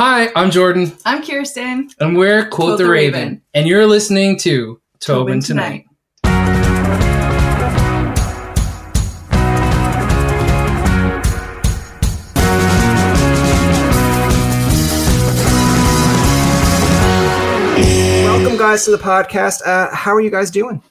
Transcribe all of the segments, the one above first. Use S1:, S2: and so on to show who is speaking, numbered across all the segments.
S1: Hi, I'm Jordan,
S2: I'm Kirsten.
S1: and we're Quote, the, Raven. and you're listening to Tobin, Tonight.
S3: Welcome, guys, to the podcast. Uh, how are you guys doing?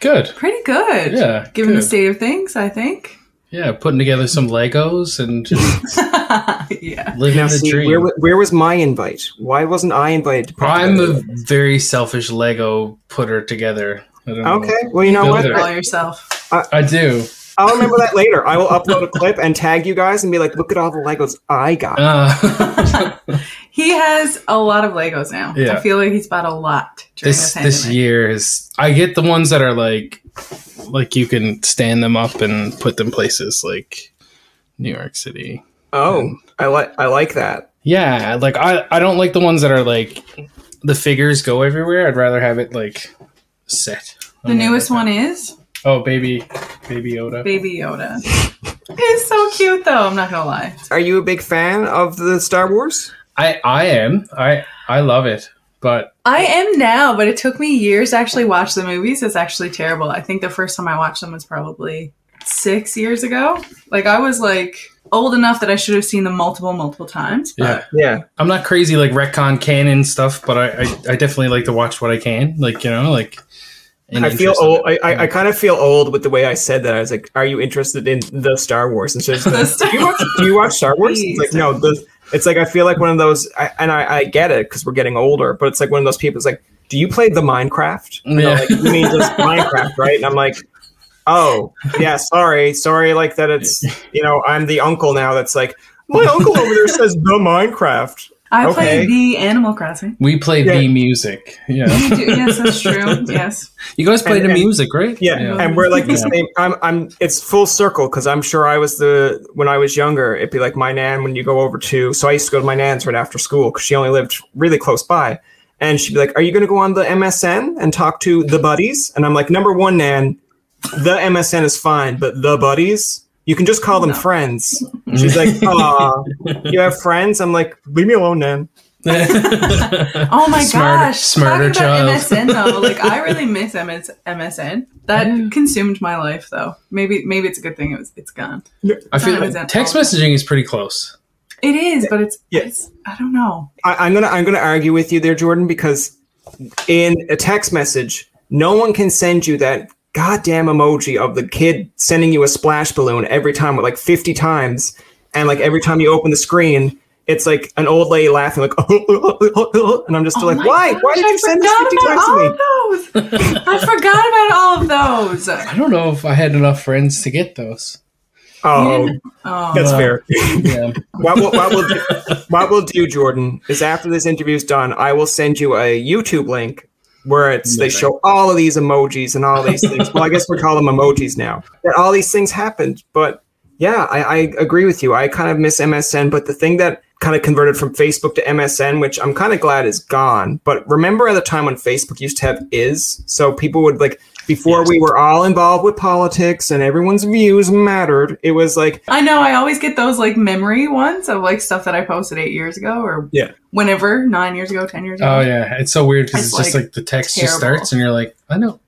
S1: Good.
S2: Pretty good.
S1: Yeah,
S2: Given the state of things, I think.
S1: Yeah, putting together some Legos and just
S2: yeah.
S1: living
S3: Now,
S1: the
S3: see,
S1: dream.
S3: where, where was my invite? Why wasn't I invited to
S1: I'm
S3: together
S1: a very selfish Lego putter together. I don't know.
S3: Okay, well, you know what?
S1: Builder.
S2: All yourself.
S1: I do.
S3: I'll remember that later. I will upload a clip and tag you guys and be like, look at all the Legos I got.
S1: Uh,
S2: He has a lot of Legos now.
S1: Yeah.
S2: I feel like he's bought a lot during
S1: this this year is I get the ones that are like like you can stand them up and put them places like New York City.
S3: Oh, I like I like that.
S1: Yeah, like I I don't like the ones that are like the figures go everywhere. I'd rather have it like set.
S2: The newest one is
S1: Oh, baby, baby Yoda.
S2: Baby Yoda. He's so cute, though. I'm not gonna lie.
S3: Are you a big fan of the Star Wars?
S1: I I am. I I love it, but
S2: I am now, but it took me years to actually watch the movies. It's actually terrible. I think the first time I watched them was probably six years ago. Like I was like old enough that I should have seen them multiple, multiple times. But
S1: yeah,
S3: Yeah.
S1: I'm not crazy like retcon canon stuff, but I I, I definitely like to watch what I can. Like you know, like. an
S3: I feel old. I, I, I kind of feel old with the way I said that. I was like, "Are you interested in the Star Wars?" And so, like, do you watch? Do you watch Star Wars? It's like, no. The, it's like I feel like one of those, I, and I, I get it because we're getting older. But it's like one of those people. It's like, do you play the Minecraft? And
S1: Yeah.
S3: like, you mean just Minecraft, right? And I'm like, oh yeah, sorry, sorry. Like that. It's you know, I'm the uncle now. That's like my uncle over there says the Minecraft.
S2: I
S3: Okay.
S2: played the Animal Crossing.
S1: We play
S3: Yeah.
S1: the music. Yeah.
S2: Do- yes, that's true. Yes.
S1: You guys play
S3: And-
S1: the
S3: and-
S1: music, right?
S3: Yeah, and we're like the
S1: Yeah.
S3: same. I'm, I'm. It's full circle because I'm sure I was the when I was younger. It'd be like my nan when you go over to. So I used to go to my nan's right after school because she only lived really close by, and she'd be like, "Are you going to go on the MSN and talk to the buddies?" And I'm like, "Number one, nan, the MSN is fine, but the buddies." You can just call them
S2: No.
S3: friends. She's like, "Aw, you have friends?" I'm like, "Leave me alone, Nan."
S2: Oh my
S1: Smarter-
S2: gosh.
S1: smarter
S2: Talking about. MSN though, like I really miss MS- MSN. That
S1: Yeah.
S2: consumed my life though. Maybe maybe it's a good thing it was it's gone.
S1: I feel like text messaging is pretty close.
S2: It is, but it's,
S3: Yeah.
S2: it's I don't know.
S3: I, I'm gonna I'm gonna argue with you there, Jordan, because in a text message, no one can send you that goddamn emoji of the kid sending you a splash balloon every time, like 50 times, and like every time you open the screen, it's like an old lady laughing, like, and I'm just
S2: Oh
S3: like, why?
S2: gosh,
S3: why did
S2: I
S3: you send this 50 times to me?
S2: all of those. I forgot about all of those.
S1: I don't know if I had enough friends to get those.
S3: Oh,
S2: Oh,
S3: that's
S1: Uh,
S3: fair.
S1: Yeah.
S3: what we'll, what, we'll do, what we'll do, Jordan, is after this interview's done, I will send you a YouTube link where it's they show all of these emojis and all these things. well, I guess we call them emojis now. That all these things happened, but yeah, I, I agree with you. I kind of miss MSN, but the thing that kind of converted from Facebook to MSN, which I'm kind of glad is gone. But remember at the time when Facebook used to have is, so people would like before we were all involved with politics and everyone's views mattered. It was like
S2: I know. I always get those like memory ones of like stuff that I posted eight years ago or
S3: Yeah.
S2: whenever nine years ago, ten years ago.
S1: Oh yeah, it's so weird because
S2: It's,
S1: it's, just
S2: like,
S1: like the text just starts and you're like, I know.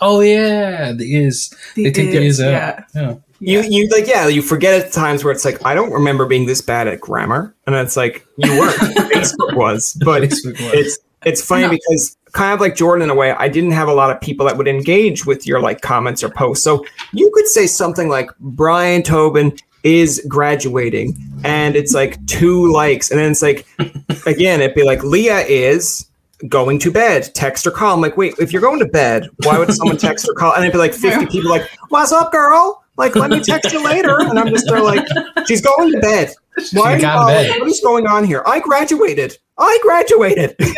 S1: Oh yeah, the is.
S2: The
S1: They take the
S2: is,
S1: is out.
S2: Yeah.
S1: Yeah.
S3: You you like yeah you forget at times where it's like I don't remember being this bad at grammar and it's like you weren't Facebook was but
S1: Facebook was.
S3: it's it's funny
S2: No.
S3: because kind of like Jordan in a way I didn't have a lot of people that would engage with your like comments or posts. So you could say something like Brian Tobin is graduating and it's like two likes and then it's like again it'd be like Leah is going to bed. Text or call. I'm like wait if you're going to bed why would someone text or call? And it'd be like 50 people like what's up girl? Like let me text you later. And I'm just there like she's going to bed. Why are you
S1: got
S3: calling?
S1: bed.
S3: what is going on here? I graduated I graduated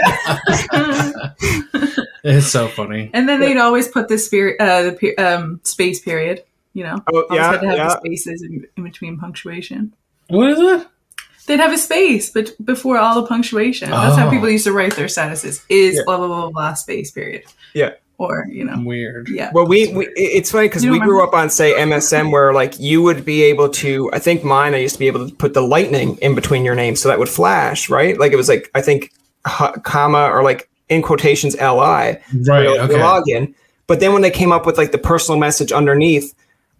S1: It's so funny.
S2: and then they'd always put the spirit, uh, the pe- um, space period. You know,
S3: oh
S2: always
S3: yeah
S2: had to have
S3: yeah
S2: the spaces in, in between punctuation.
S1: What is it?
S2: They'd have a space, but before all the punctuation. That's how
S1: Oh.
S2: people used to write their statuses. Is
S3: Yeah.
S2: blah blah blah blah space period.
S3: Yeah.
S2: Or you know,
S1: Weird.
S2: yeah.
S3: Well, we, we it's funny because we
S2: don't
S3: grew up on say MSN where like you would be able to. I think mine I used to be able to put the lightning in between your names so that would flash, right? Like it was like I think h- comma or like in quotations li
S1: Right.
S3: your, your
S1: Okay.
S3: login. But then when they came up with like the personal message underneath,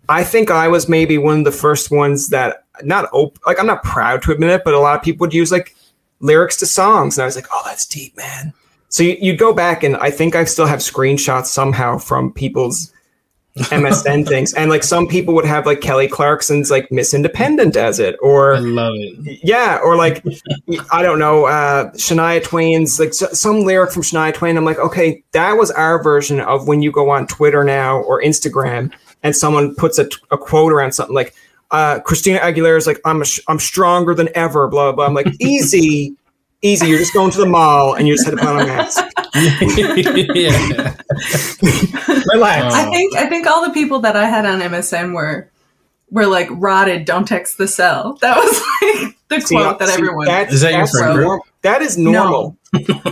S3: I think I was maybe one of the first ones that not op- like I'm not proud to admit it, but a lot of people would use like lyrics to songs, and I was like, oh, that's deep, man. So you, you'd go back, and I think I still have screenshots somehow from people's MSN things, and like some people would have like Kelly Clarkson's like Miss Independent as it, or
S1: I love it.
S3: yeah, or like I don't know, uh, Shania Twain's like s- some lyric from Shania Twain. I'm like, okay, that was our version of when you go on Twitter now or Instagram and someone puts a, a quote around something like uh, Christina is like, I'm a I'm stronger than ever, blah blah. I'm like, easy, easy. You're just going to the mall and you just had to put on a mask.
S1: yeah.
S3: Relax.
S2: I think I think all the people that I had on MSN were were like rotted. Don't text the cell. That was like the
S3: See,
S2: quote that
S3: see,
S2: everyone.
S3: that's-
S1: Is that your
S3: that's
S1: friend group?
S3: norm- That is normal.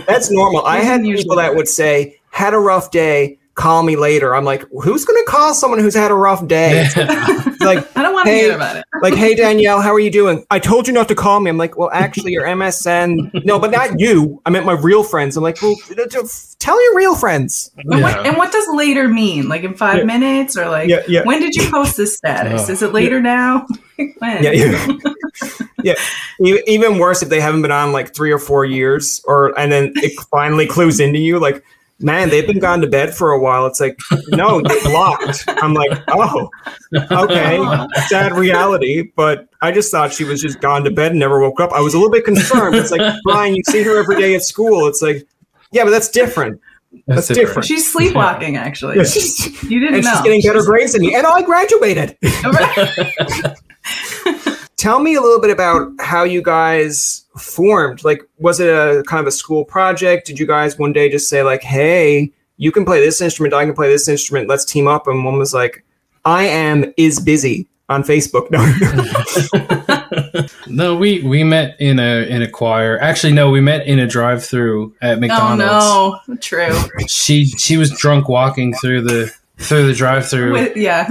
S3: that's normal. I had people that
S2: that.
S3: would say, "Had a rough day. Call me later." I'm like, who's going to call someone who's had a rough day? like,
S2: I don't want to
S3: Hey,
S2: hear about it.
S3: like, hey Danielle, how are you doing? I told you not to call me. I'm like, well, actually, your MSN. No, but not you. I meant my real friends. I'm like, well, t- t- tell your real friends.
S2: And, what, and what does later mean? Like in five
S3: Yeah.
S2: minutes, or like
S3: Yeah, yeah.
S2: when did you post this status?
S1: Oh.
S2: Is it later now? When?
S3: Yeah, yeah. yeah. Even worse if they haven't been on like three or four years, or and then it finally clues into you, like, man, they've been gone to bed for a while. It's like, no, they blocked. I'm like, oh, okay, sad reality. But I just thought she was just gone to bed and never woke up. I was a little bit concerned. It's like, Brian, you see her every day at school. It's like, yeah, but that's different. That's different.
S2: She's sleepwalking. Actually,
S3: Yeah, she's-
S2: you didn't
S3: and
S2: know.
S3: she's getting better grades than me. And I graduated. Tell me a little bit about how you guys formed. Like, was it a kind of a school project? Did you guys one day just say like, "Hey, you can play this instrument, I can play this instrument. Let's team up." And one was like, "I am is busy on Facebook." No,
S1: no, we we met in a in a choir. Actually, no, we met in a drive-through at
S2: oh,
S1: McDonald's.
S2: oh no, true.
S1: She she was drunk walking through the through the drive-through,
S2: With, yeah,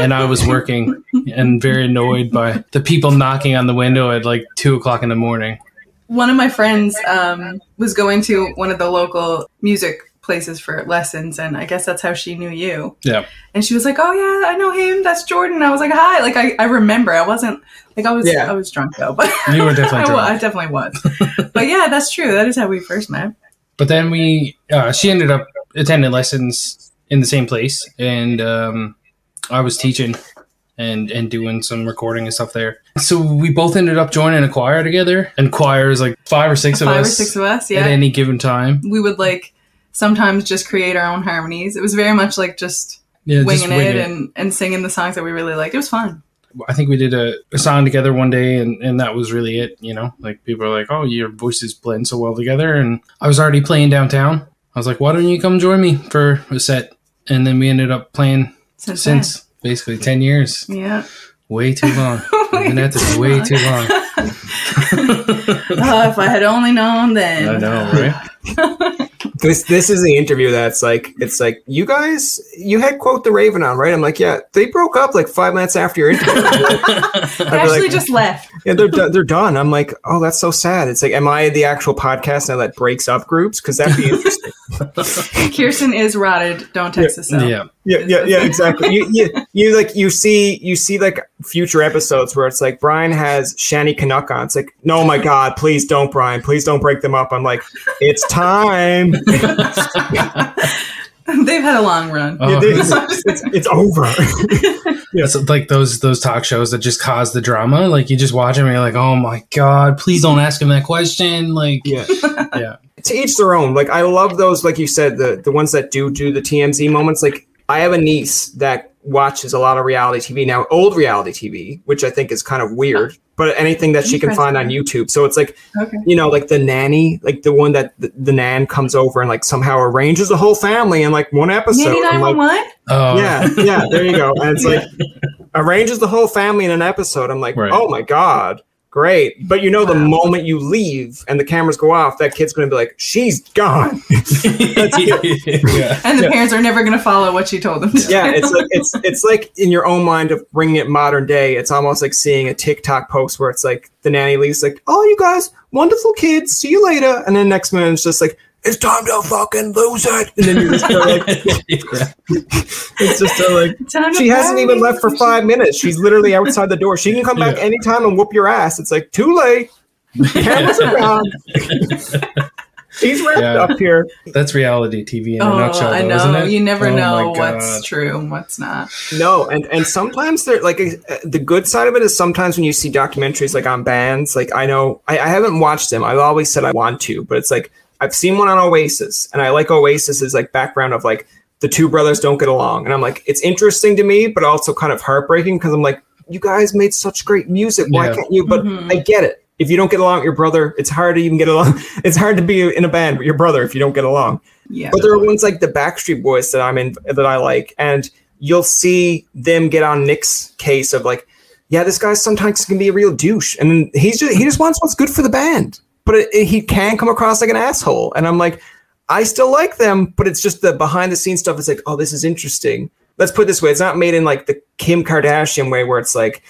S1: and I was working and very annoyed by the people knocking on the window at like two o'clock in the morning.
S2: one of my friends um, was going to one of the local music places for lessons, and I guess that's how she knew you.
S1: Yeah.
S2: And she was like, "Oh yeah, I know him. That's Jordan." I was like, "Hi." Like I, I remember. I wasn't like I was.
S3: Yeah.
S2: I was drunk though, but
S1: You were definitely
S2: I,
S1: drunk.
S2: I definitely was. but yeah, that's true. That is how we first met.
S1: But then we, uh, she ended up attending lessons in the same place, and um, I was teaching and and doing some recording and stuff there. So we both ended up joining a choir together, and choir is like five or six of us,
S2: Five or six of us. Yeah, at
S1: any given time.
S2: we would like sometimes just create our own harmonies. It was very much like just
S1: Yeah,
S2: winging
S1: just wing
S2: it, and and singing the songs that we really liked. It was fun.
S1: I think we did a, a song together one day, and, and that was really it. You know, like people are like, "Oh, your voices blend so well together." And I was already playing downtown. I was like, "Why don't you come join me for a set?" And then we ended up playing
S2: Since,
S1: since basically ten years.
S2: yeah.
S1: Way too long. We've been at this way too long.
S2: Oh, if I had only known then.
S1: I know, right?
S3: this this is the interview that's like, it's like you guys, you had quote the Raven on, right? I'm like, yeah, they broke up like five minutes after your interview.
S2: They actually
S3: like-
S2: just left.
S3: Yeah, they're do- they're done. I'm like, oh, that's so sad. It's like, am I the actual podcast now that breaks up groups? Because that'd be interesting.
S2: Kirsten is rotted. Don't text us out.
S1: yeah.
S3: Yeah, yeah, yeah, exactly. You, you you like you see you see like future episodes where it's like Brian has Shanneyganock on. It's like, no, my God, please don't, Brian, please don't break them up. I'm like, it's time.
S2: They've had a long run.
S1: Oh,
S3: it's, it's, it's over.
S1: It's like those those talk shows that just cause the drama. Like you just watch them and you're like, oh my god, please don't ask him that question. Like,
S3: yeah.
S1: yeah,
S3: to each their own. Like I love those, like you said, the the ones that do do the TMZ moments. Like I have a niece that watches a lot of reality TV now, old reality TV, which I think is kind of weird. But anything that she can find on YouTube, so it's like
S2: Okay.
S3: you know, like the nanny, like the one that the, the nan comes over and like somehow arranges the whole family in like one episode.
S2: Nanny
S3: I'm like,
S1: oh
S3: yeah, yeah, there you go. And it's like arranges the whole family in an episode. I'm like,
S1: Right.
S3: oh my god. Great. But you know, the moment you leave and the cameras go off, that kid's going to be like, she's gone.
S1: yeah.
S2: And the parents are never going to follow what she told them to.
S3: yeah,
S2: do.
S3: it's like it's it's like in your own mind of bringing it modern day. It's almost like seeing a TikTok post where it's like the nanny leaves like, "Oh, you guys, wonderful kids. See you later." And then next minute it's just like, "It's time to fucking lose it." And then you just go like,
S1: yeah.
S3: it's just so like. She hasn't even left for five minutes. She's literally outside the door. She can come back
S1: Yeah.
S3: anytime and whoop your ass. It's like too late. Cameras are gone. She's wrapped
S1: Yeah.
S3: up here.
S1: That's reality TV in a
S2: Oh,
S1: nutshell, though,
S2: I know.
S1: isn't it?
S2: You never
S1: Oh
S2: know what's true and what's not.
S3: No, and and sometimes they're like uh, the good side of it is sometimes when you see documentaries like on bands, like I know I, I haven't watched them. I've always said I want to, but it's like I've seen one on Oasis, and I like Oasis's like background of like the two brothers don't get along, and I'm like it's interesting to me, but also kind of heartbreaking because I'm like you guys made such great music, why
S1: Yeah.
S3: can't you? But
S2: Mhm.
S3: I get it. If you don't get along with your brother, it's hard to even get along. It's hard to be in a band with your brother if you don't get along.
S2: Yeah.
S3: But there are ones like the Backstreet Boys that I'm in that I like, and you'll see them get on Nick's case of like, yeah, this guy sometimes can be a real douche, and he's just he just wants what's good for the band, but it, it- he can come across like an asshole, and I'm like, I still like them, but it's just the behind the scenes stuff. It's like, oh, this is interesting. Let's put this way: it's not made in like the Kim Kardashian way, where it's like.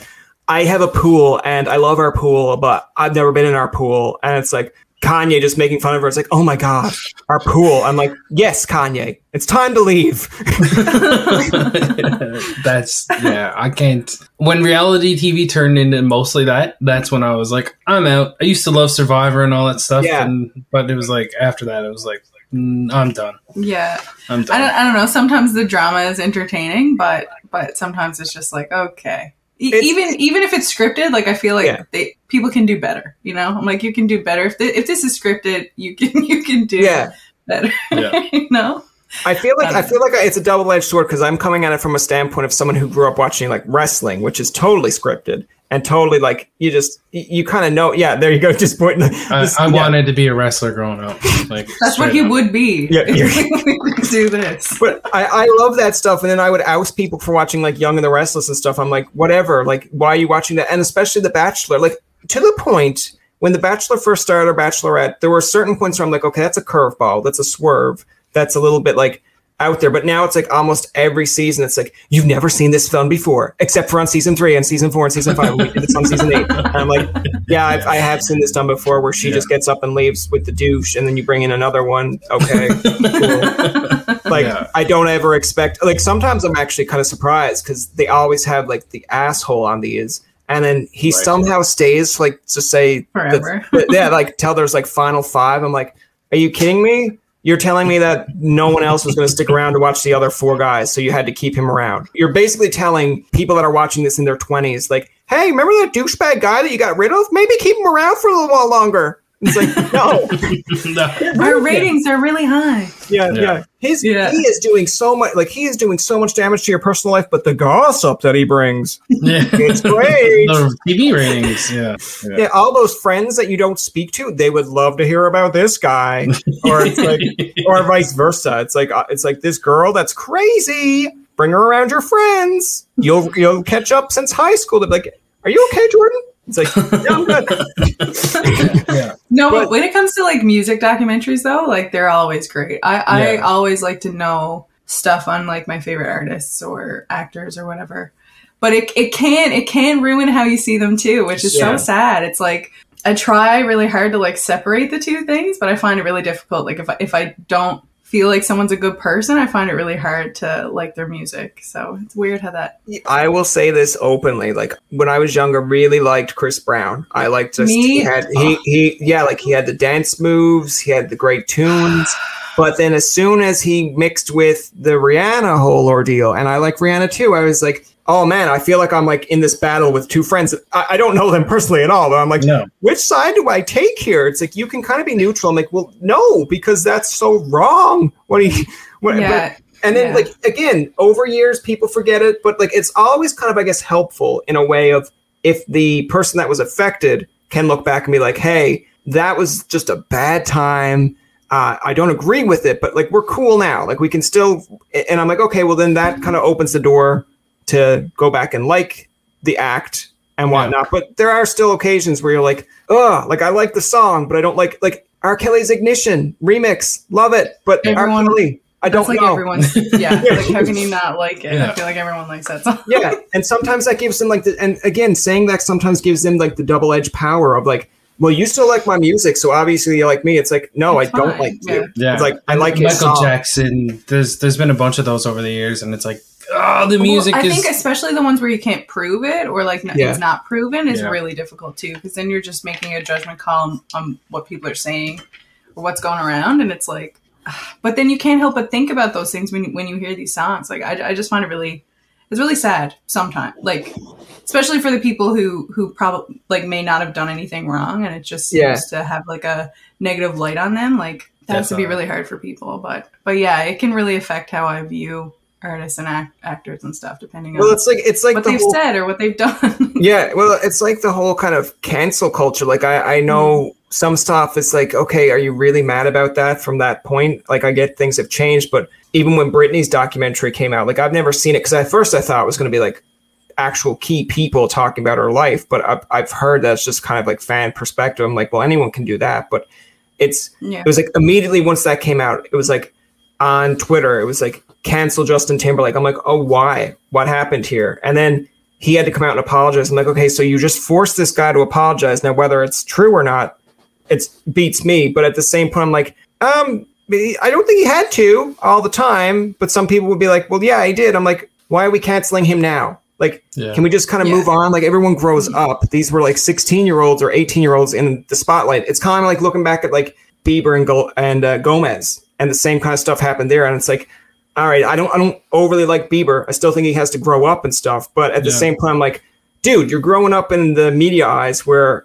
S3: I have a pool and I love our pool, but I've never been in our pool. And it's like Kanye just making fun of her. It's like, oh my God, our pool. I'm like, yes, Kanye, it's time to leave.
S1: that's yeah. I can't. When reality TV turned into mostly that, that's when I was like, I'm out. I used to love Survivor and all that stuff,
S3: Yeah.
S1: and but it was like after that, it was like, mm, I'm done.
S2: yeah.
S1: I'm
S2: I
S1: done.
S2: don't, I don't know. Sometimes the drama is entertaining, but but sometimes it's just like okay.
S3: It's-
S2: even even if it's scripted, like I feel like
S3: Yeah.
S2: they people can do better. You know, I'm like you can do better if thi- if this is scripted, you can you can do
S3: Yeah.
S2: better.
S1: Yeah.
S2: you know,
S3: I feel like
S2: Um,
S3: I feel like it's a double edged sword because I'm coming at it from a standpoint of someone who grew up watching like wrestling, which is totally scripted and totally like you just you, you kind of know. Yeah, there you go. Just pointing.
S1: I,
S3: this-
S1: I
S3: yeah.
S1: wanted to be a wrestler growing up. Like
S2: that's what
S1: straight
S2: he
S1: up.
S2: would be.
S3: Yeah, yeah.
S2: if we would do this.
S3: But I, I love that stuff, and then I would oust people for watching like Young and the Restless and stuff. I'm like, whatever. Like, why are you watching that? And especially The Bachelor. Like to the point when The Bachelor first started or Bachelorette, there were certain points where I'm like, okay, that's a curveball, that's a swerve, that's a little bit like out there. But now it's like almost every season, it's like you've never seen this film before, except for on season three and season four and season five. We did this on season eight. And I'm like, yeah, I've, I have seen this done before, where she
S1: Yeah.
S3: just gets up and leaves with the douche, and then you bring in another one. Okay, cool like
S1: Yeah.
S3: I don't ever expect like sometimes I'm actually kind of surprised because they always have like the asshole on these and then he
S1: Right.
S3: somehow stays like to say the-
S2: Forever.
S3: the- yeah like till there's like final five I'm like are you kidding me you're telling me that no one else was going to stick around to watch the other four guys so you had to keep him around. You're basically telling people that are watching this in their 20s like hey remember that douchebag guy that you got rid of? Maybe keep him around for a little while longer it's like no
S1: No.
S2: Our ratings are really high.
S3: Yeah,
S1: Yeah.
S3: yeah. His
S2: Yeah.
S3: he is doing so much like he is doing so much damage to your personal life, but the gossip that he brings,
S1: Yeah.
S3: it's great.
S1: the TV ratings. Yeah. Yeah.
S3: yeah, all those friends that you don't speak to, they would love to hear about this guy, or it's like, or vice versa. It's like uh, it's like this girl that's crazy. Bring her around your friends. You'll you'll catch up since high school. They're like, "Are you okay, Jordan?" It's like, "Yeah, I'm good."
S1: yeah.
S2: No, but
S3: But-
S2: when it comes to like music documentaries though, like they're always great. I, I
S1: Yeah.
S2: always like to know stuff on like my favorite artists or actors or whatever. But it it can it can ruin how you see them too, which is
S3: Yeah.
S2: so sad. It's like I try really hard to like separate the two things, but I find it really difficult. Like if I, if I don't feel like someone's a good person, I find it really hard to like their music. So it's weird how that.
S3: I will say this openly. Like when I was younger, really liked Chris Brown. I liked just
S2: Me?
S3: he had he oh. he yeah, like he had the dance moves, he had the great tunes. But then as soon as he mixed with the Rihanna whole ordeal, and I like Rihanna too, I was like, oh man, I feel like I'm like in this battle with two friends. I, I don't know them personally at all, but I'm like,
S1: No.
S3: which side do I take here? It's like you can kind of be neutral. I'm like, well, no, because that's so wrong. What do you? What,
S2: Yeah,
S3: and then,
S2: Yeah.
S3: like again, over years, people forget it, but like it's always kind of, I guess, helpful in a way of if the person that was affected can look back and be like, "Hey, that was just a bad time. Uh, I don't agree with it, but like we're cool now. Like we can still." And I'm like, "Okay, well then that kind of opens the door to go back and like the act." and whatnot. But there are still occasions where you're like, oh, like I like the song, but I don't like like R. Kelly's Ignition remix, love it, but
S2: Everyone-
S3: R. Kelly, I don't
S2: That's like
S3: know.
S2: everyone's. Yeah,
S3: Yeah.
S2: like how can you not like it?
S1: Yeah.
S2: I feel like everyone likes that song.
S3: yeah, and sometimes that gives them like the and again saying that sometimes gives them like the double edged power of like, well, you still like my music, so obviously you like me. It's like no,
S2: It's
S3: I don't like
S2: yeah.
S3: you.
S1: Yeah,
S3: It's like I like his
S1: Michael
S3: song.
S1: Jackson. There's there's been a bunch of those over the years, and it's like, oh, the music
S2: Well, I
S1: is.
S2: think especially the ones where you can't prove it or like
S3: Yeah.
S2: it's not proven is
S1: Yeah.
S2: really difficult too because then you're just making a judgment call on, on what people are saying or what's going around and it's like ah, but then you can't help but think about those things when you, when you hear these songs like I, I just find it really it's really sad sometimes like especially for the people who who probably like may not have done anything wrong and it just seems
S3: Yeah.
S2: to have like a negative light on them like that has to be
S1: Definitely.
S2: really hard for people but but yeah it can really affect how i view artists and act- actors and stuff depending
S3: Well,
S2: on
S3: it's like it's like
S2: what
S3: the
S2: they've
S3: whole,
S2: said or what they've done
S3: Yeah, well, it's like the whole kind of cancel culture. Like, I, I know mm-hmm. some stuff is like, okay, are you really mad about that from that point? Like, I get things have changed, but even when Britney's documentary came out, like, I've never seen it because at first I thought it was going to be like actual key people talking about her life, but I've, I've heard that's just kind of like fan perspective. I'm like, well, anyone can do that, but it's
S2: yeah
S3: it was like immediately once that came out, it was like on Twitter, it was like cancel Justin Timberlake. I'm like, oh, why? What happened here? And then he had to come out and apologize. I'm like, okay, so you just forced this guy to apologize. Now, whether it's true or not, it beats me. But at the same point, I'm like, um, I don't think he had to all the time. But some people would be like, well, yeah, he did. I'm like, why are we canceling him now? Like,
S1: Yeah.
S3: can we just kind of
S2: Yeah.
S3: move on? Like everyone grows up. These were like 16 year olds or 18 year olds in the spotlight. It's kind of like looking back at like Bieber and Go- and uh, Gomez, and the same kind of stuff happened there. And it's like, all right, I don't I don't overly like Bieber. I still think he has to grow up and stuff. But at the
S1: Yeah.
S3: same time, I'm like, dude, you're growing up in the media eyes where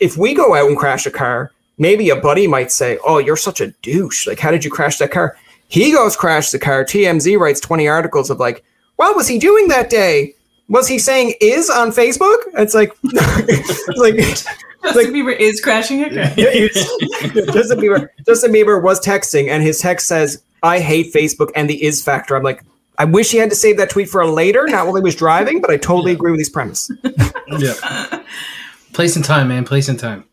S3: if we go out and crash a car, maybe a buddy might say, "Oh, you're such a douche. Like, how did you crash that car?" He goes crash the car. TMZ writes 20 articles of like, "What was he doing that day? Was he saying is on Facebook?" It's like, like
S2: justin bieber is crashing it
S3: yeah, Justin Bieber. Justin Bieber was texting, and his text says, "I hate Facebook and the is factor." I'm like, I wish he had to save that tweet for a later, not while he was driving, but I totally agree with his premise.
S1: yeah. Place and time, man. Place and time.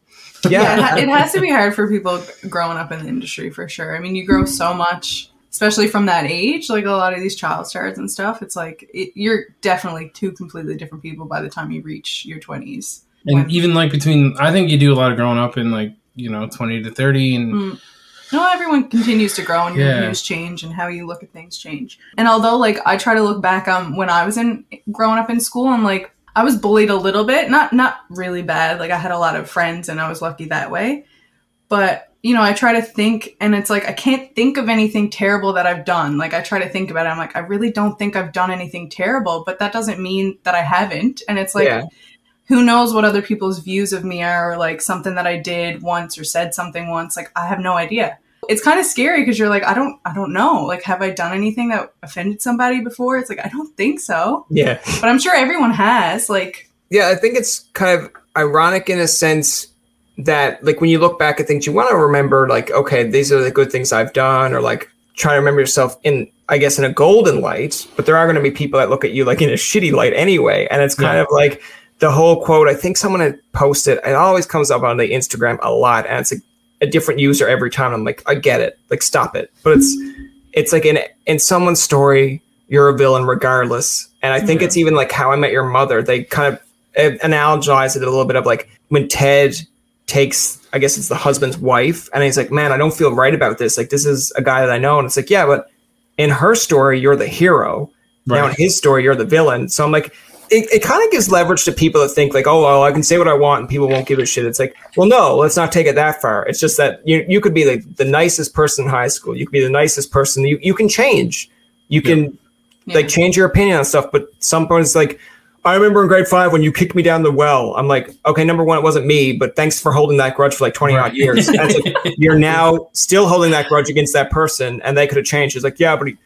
S2: yeah, it,
S3: Yeah,
S2: ha- it has to be hard for people growing up in the industry for sure. I mean, you grow so much, especially from that age. Like a lot of these child stars and stuff, it's like it, you're definitely two completely different people by the time you reach your twenties.
S1: And
S2: When-
S1: even like between, I think you do a lot of growing up in like you know twenty to thirty, and
S2: Mm. No, everyone continues to grow and your views change and how you look at things change. And although like I try to look back on when I was in growing up in school and like I was bullied a little bit, not not really bad. Like I had a lot of friends and I was lucky that way. But you know, I try to think and it's like I can't think of anything terrible that I've done. Like I try to think about it. I'm like I really don't think I've done anything terrible, but that doesn't mean that I haven't. And it's like
S3: Yeah.
S2: Who knows what other people's views of me are or like something that I did once or said something once. Like I have no idea. It's kind of scary because you're like, I don't, I don't know. Like, have I done anything that offended somebody before? It's like I don't think so,
S3: yeah,
S2: but I'm sure everyone has. Like,
S3: yeah. I think it's kind of ironic in a sense that, like, when you look back at things, you want to remember, like, okay, these are the good things I've done, or like try to remember yourself in, I guess, in a golden light. But there are going to be people that look at you like in a shitty light anyway, and it's kind
S1: Yeah.
S3: of like the whole quote. I think someone had posted. It always comes up on the Instagram a lot, and it's a, a different user every time. I'm like, I get it. Like, stop it. But it's it's like in in someone's story, you're a villain regardless. And I think it's even like How I Met Your Mother. They kind of uh, analogize it a little bit of like when Ted takes, I guess it's the husband's wife, and he's like, "Man, I don't feel right about this. Like, this is a guy that I know." And it's like, "Yeah, but in her story, you're the hero. Now in his story, you're the villain." So I'm like. It, it kind of gives leverage to people that think like, oh, well, I can say what I want and people won't give a shit. It's like, well, no, let's not take it that far. It's just that you you could be like the nicest person in high school. You could be the nicest person. You you can change. You can
S2: yeah.
S3: like change your opinion on stuff. But some it's like, I remember in grade five when you kicked me down the well. I'm like, okay, number one, it wasn't me, but thanks for holding that grudge for like 20 odd years. Like, you're now still holding that grudge against that person, and they could have changed. It's like, yeah, but he,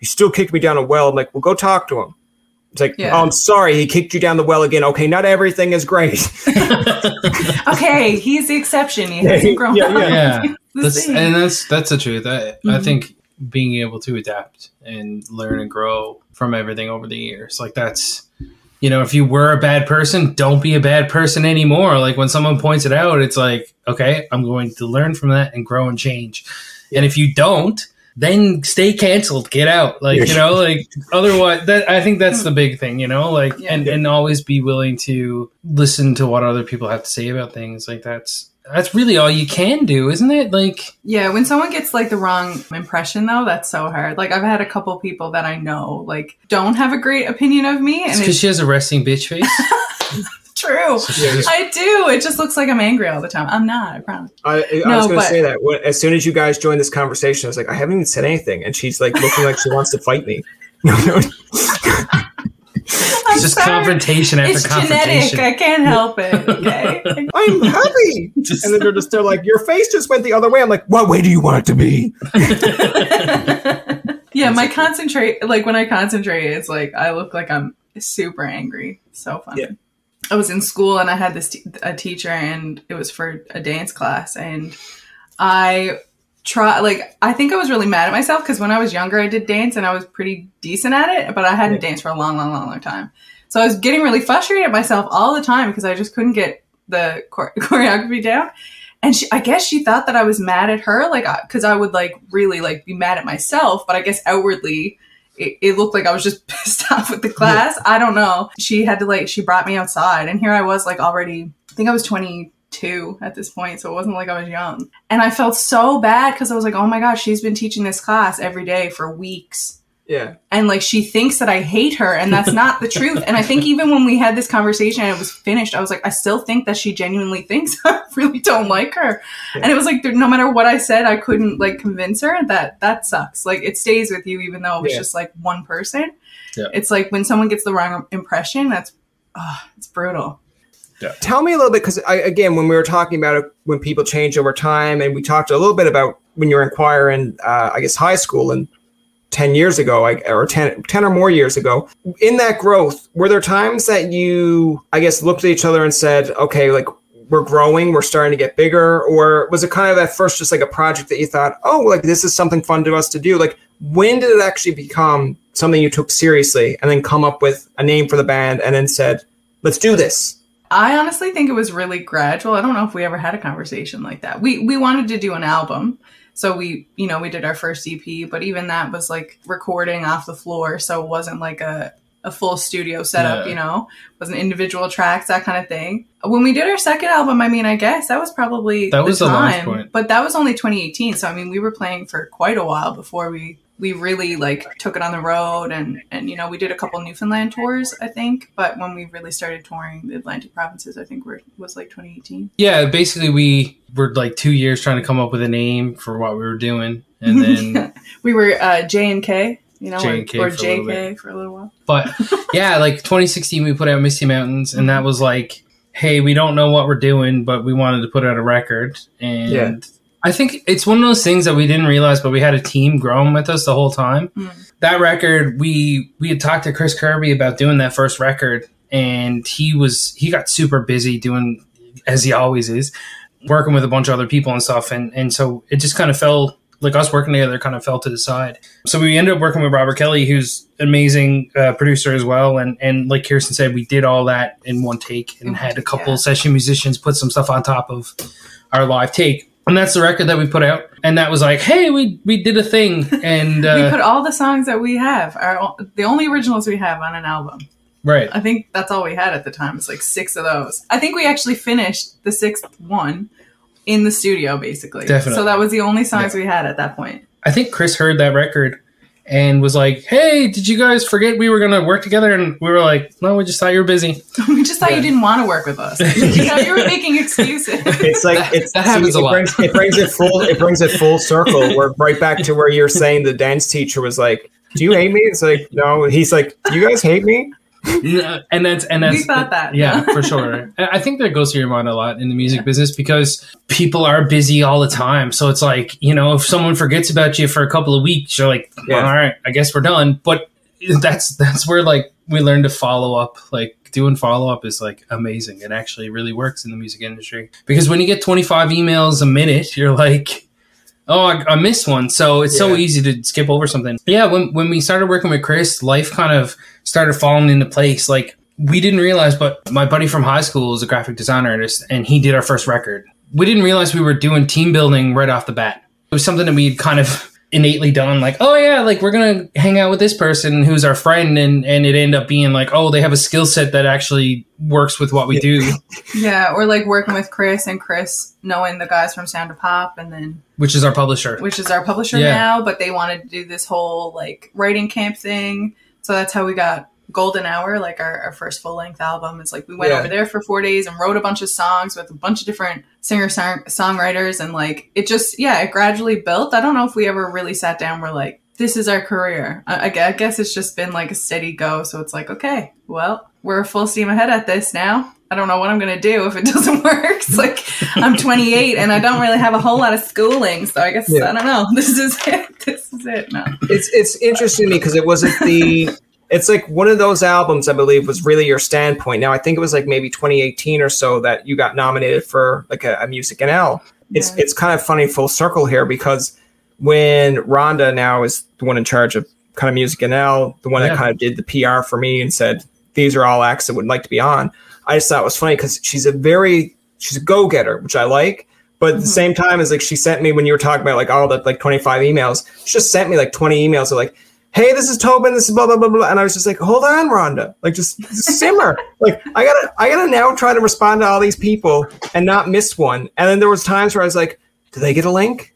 S3: he still kicked me down a well. I'm like, well, go talk to him. It's like,
S2: Yeah.
S3: oh, I'm sorry, he kicked you down the well again. Okay, not everything is great.
S2: okay, he's the exception. He
S3: Yeah,
S2: hasn't grown
S3: yeah,
S2: up.
S1: yeah,
S2: The
S1: that's, and that's that's the truth. I, I
S2: Mhm.
S1: think being able to adapt and learn and grow from everything over the years, like that's you know, if you were a bad person, don't be a bad person anymore. Like when someone points it out, it's like, okay, I'm going to learn from that and grow and change. And if you don't, then stay canceled, get out. Like, you know, like otherwise that I think that's the big thing, you know, like
S2: Yeah.
S1: and and always be willing to listen to what other people have to say about things. Like that's that's really all you can do, isn't it? Like
S2: Yeah, when someone gets like the wrong impression though, that's so hard. Like I've had a couple people that I know like don't have a great opinion of me and
S1: it's
S2: it's
S1: because she has a resting bitch face.
S2: true.
S3: Yeah.
S2: I do. It just looks like I'm angry all the time. I'm not, I promise.
S3: I, I
S2: No,
S3: was going to say that when, as soon as you guys joined this conversation, I was like, I haven't even said anything, and she's like looking like she wants to fight me.
S2: I'm
S1: It's just
S2: sorry.
S1: confrontation after
S2: It's
S1: confrontation.
S2: genetic. I can't help it. Okay.
S3: I'm happy,
S1: Just-
S3: and then they're just they're like, your face just went the other way. I'm like, what way do you want it to be?
S2: yeah, my concentrate like when I concentrate, it's like I look like I'm super angry. So funny.
S3: Yeah.
S2: I was in school and I had this t- a teacher and it was for a dance class and I try like I think I was really mad at myself because when I was younger I did dance and I was pretty decent at it, but I hadn't
S3: Yeah.
S2: danced for a long, long, long, long time. So I was getting really frustrated at myself all the time because I just couldn't get the chor- choreography down. And she, I guess she thought that I was mad at her, like, because I would like really like be mad at myself, but I guess outwardly it, it looked like I was just pissed off with the class. I don't know. She had to like she brought me outside, and here I was like already. I think I was twenty two at this point, so it wasn't like I was young. And I felt so bad because I was like, oh my gosh, she's been teaching this class every day for weeks
S3: Yeah,
S2: and like she thinks that I hate her, and that's not the truth. And I think even when we had this conversation and it was finished, I was like, I still think that she genuinely thinks I really don't like her.
S3: Yeah.
S2: And it was like, no matter what I said, I couldn't like convince her that that sucks. Like it stays with you, even though it was
S3: Yeah.
S2: just like one person.
S1: Yeah.
S2: It's like when someone gets the wrong impression, that's oh, it's brutal. Yeah.
S3: tell me a little bit because I again when we were talking about it when people change over time, and we talked a little bit about when you were in choir in uh, I guess high school and. 10 years ago or 10, 10 or more years ago in that growth were there times that you i guess looked at each other and said okay like we're growing we're starting to get bigger or was it kind of at first just like a project that you thought oh like this is something fun to us to do like when did it actually become something you took seriously and then come up with a name for the band and then said let's do this
S2: I honestly think it was really gradual. I don't know if we ever had a conversation like that. We we wanted to do an album. So we, you know, we did our first EP, but even that was like recording off the floor, so it wasn't like a a full studio setup,
S1: Yeah.
S2: you know. It wasn't individual tracks, that kind of thing. When we did our second album, I mean, I guess that was probably
S1: That was the
S2: time. But that was only 2018, so I mean, we were playing for quite a while before we we really like took it on the road and and you know we did a couple Newfoundland tours I think but when we really started touring the Atlantic provinces I think were was like 2018
S1: Yeah, basically we were like two years trying to come up with a name for what we were doing, and then
S2: we were uh, J and K you know
S1: J and K
S2: or, or
S1: for a little
S2: JK for a little while.
S1: But yeah, like 2016 we put out Misty Mountains, and that was like, hey, we don't know what we're doing, but we wanted to put out a record, and
S3: Yeah.
S1: I think it's one of those things that we didn't realize, but we had a team growing with us the whole time.
S2: Mm.
S1: That record, we we had talked to Chris Kirby about doing that first record, and he was he got super busy doing as he always is, working with a bunch of other people and stuff, and and so it just kind of fell like us working together kind of fell to the side. So we ended up working with Robert Kelly, who's an amazing uh, producer as well, and and like Kirsten said, we did all that in one take and
S2: Mhm,
S1: had a couple
S2: yeah.
S1: session musicians put some stuff on top of our live take. And that's the record that we put out, and that was like, "Hey, we we did a thing," and
S2: we
S1: uh,
S2: put all the songs that we have are the only originals we have on an album
S1: right,
S2: I think that's all we had at the time. It's like six of those. I think we actually finished the sixth one in the studio, basically.
S1: Definitely.
S2: So that was the only songs we had at that point.
S1: I think Chris heard that record and was like, "Hey, did you guys forget we were gonna work together?" And we were like, "No, we just thought you were busy."
S2: we just thought
S1: Yeah.
S2: you didn't want to work with us. you know, you were making excuses.
S3: It's like
S1: That-
S3: it's
S1: that happens
S3: it
S1: a lot.
S3: Brings, it brings it full. It brings it full circle. We're right back to where you're saying the dance teacher was like, "Do you hate me?" It's like, no. He's like, "Do you guys hate me?"
S1: No, and that's and that's
S2: we thought that.
S1: yeah, for sure. I I think that goes through your mind a lot in the music business because people are busy all the time. So it's like, you know, if someone forgets about you for a couple of weeks, you're like,
S3: Yeah.
S1: all right, I guess we're done. But that's that's where like we learn to follow up. Like doing follow up is like amazing. It actually really works in the music industry because when you get 25 emails a minute, you're like, oh, I, I missed one. So it's so easy to skip over something. Yeah, when when we started working with Chris, life kind of started falling into place. Like we didn't realize, but my buddy from high school is a graphic design artist, and he did our first record. We didn't realize we were doing team building right off the bat. It was something that we'd kind of innately done like oh yeah like we're gonna hang out with this person who's our friend and and it ended up being like oh they have a skill set that actually works with what we do
S2: Yeah, or like working with Chris and Chris knowing the guys from Sound of Pop and then
S1: which is our publisher
S2: which is our publisher
S1: Yeah.
S2: now, but they wanted to do this whole like writing camp thing. So that's how we got Golden Hour, like our, our first full length album. It's like we went
S3: Yeah.
S2: over there for four days and wrote a bunch of songs with a bunch of different singer song- songwriters. And like it just, yeah, it gradually built. I don't know if we ever really sat down, we're like, this is our career. I, I I guess it's just been like a steady go. So it's like, okay, well, we're full steam ahead at this now. I don't know what I'm going to do if it doesn't work. It's like I'm 28 and I don't really have a whole lot of schooling. So I guess,
S3: Yeah.
S2: I don't know. This is it. This is it. No.
S3: it's it's interesting to me because it wasn't the it's like one of those albums i believe was really your standpoint now i think it was like maybe 2018 or so that you got nominated for like a, a music nl it's
S2: Yeah.
S3: it's kind of funny full circle here because when rhonda now is the one in charge of kind of music nl the one
S1: Yeah.
S3: that kind of did the pr for me and said these are all acts that would like to be on i just thought it was funny because she's a very she's a go-getter which i like but at the
S2: Mhm.
S3: same time as like she sent me when you were talking about like all the like 25 emails she just sent me like 20 emails of like hey this is tobin this is blah blah blah blah and i was just like hold on rhonda like just, just simmer like i gotta i gotta now try to respond to all these people and not miss one and then there was times where i was like do they get a link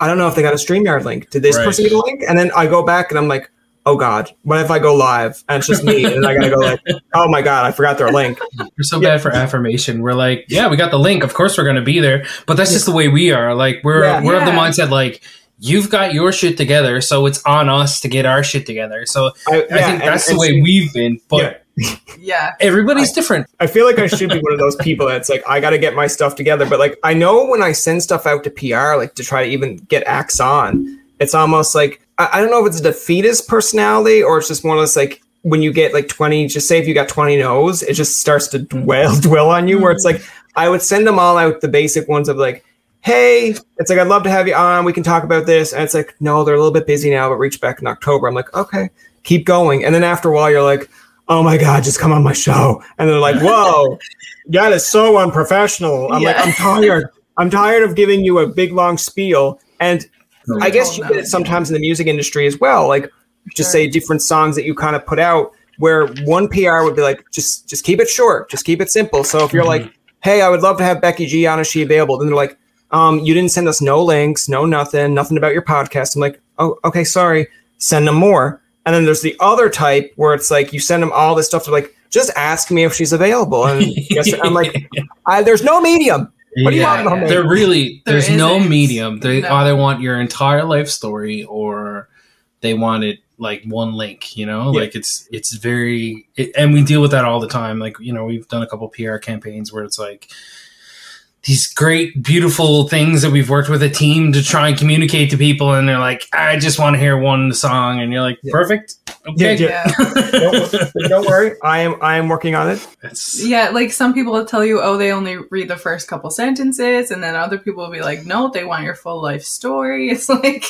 S3: i don't know if they got a streamyard link did this
S1: Right.
S3: person get a link and then i go back and i'm like oh god what if i go live and it's just me and i gotta go like oh my god i forgot their link
S1: we're so
S3: Yeah.
S1: bad for affirmation we're like yeah we got the link of course we're gonna be there but that's just the way we are like we're
S3: Yeah.
S1: we're of the mindset like you've got your shit together so it's on us to get our shit together so
S3: I,
S1: i think
S3: and-
S1: that's
S3: and
S1: the way
S3: see-
S1: we've been but
S3: Yeah.
S2: Yeah.
S1: everybody's different
S3: I feel like I should be one of those people that's like, I got to get my stuff together. But like, I know when I send stuff out to PR, like to try to even get acts on, it's almost like, I, I don't know if it's a defeatist personality or it's just more or less like when you get like 20, just say if you got 20 no's, it just starts to mm-hmm. dwell, dwell on you where it's mm-hmm. like, I would send them all out, the basic ones of like, hey, it's like, I'd love to have you on. We can talk about this. And it's like, no, they're a little bit busy now, but reach back in October. I'm like, okay, keep going. And then after a while, you're like, oh my God, just come on my show. And they're like, whoa, that is so unprofessional. I'm like, I'm tired. I'm tired of giving you a big long spiel. And I guess you get it sometimes in the music industry as well. Like just
S2: Sure.
S3: say different songs that you kind of put out where one PR would be like, just just keep it short, just keep it simple. So if you're
S1: Mhm.
S3: like, hey, I would love to have Becky G on, is she available? Then they're like, um, you didn't send us no links, no nothing, nothing about your podcast. I'm like, oh, okay, sorry. Send them more. And then there's the other type where it's like you send them all this stuff to like, just ask me if she's available. And yes, I'm like, I, there's no medium. What do you
S1: Yeah.
S3: want from?
S1: They're really
S2: There
S1: there's no
S2: isn't.
S1: medium. They
S2: No.
S1: either want your entire life story or they want it like one link. You know,
S3: Yeah.
S1: like it's it's very it, and we deal with that all the time. Like you know, we've done a couple PR campaigns where it's like these great, beautiful things that we've worked with a team to try and communicate to people, and they're like, I just want to hear one song, and you're like,
S3: Yeah.
S1: perfect, okay.
S3: Yeah,
S2: Yeah.
S3: don't, don't worry, I am I am working on it.
S1: It's-
S2: Yeah, like some people will tell you, oh, they only read the first couple sentences, and then other people will be like, no, they want your full life story. It's like,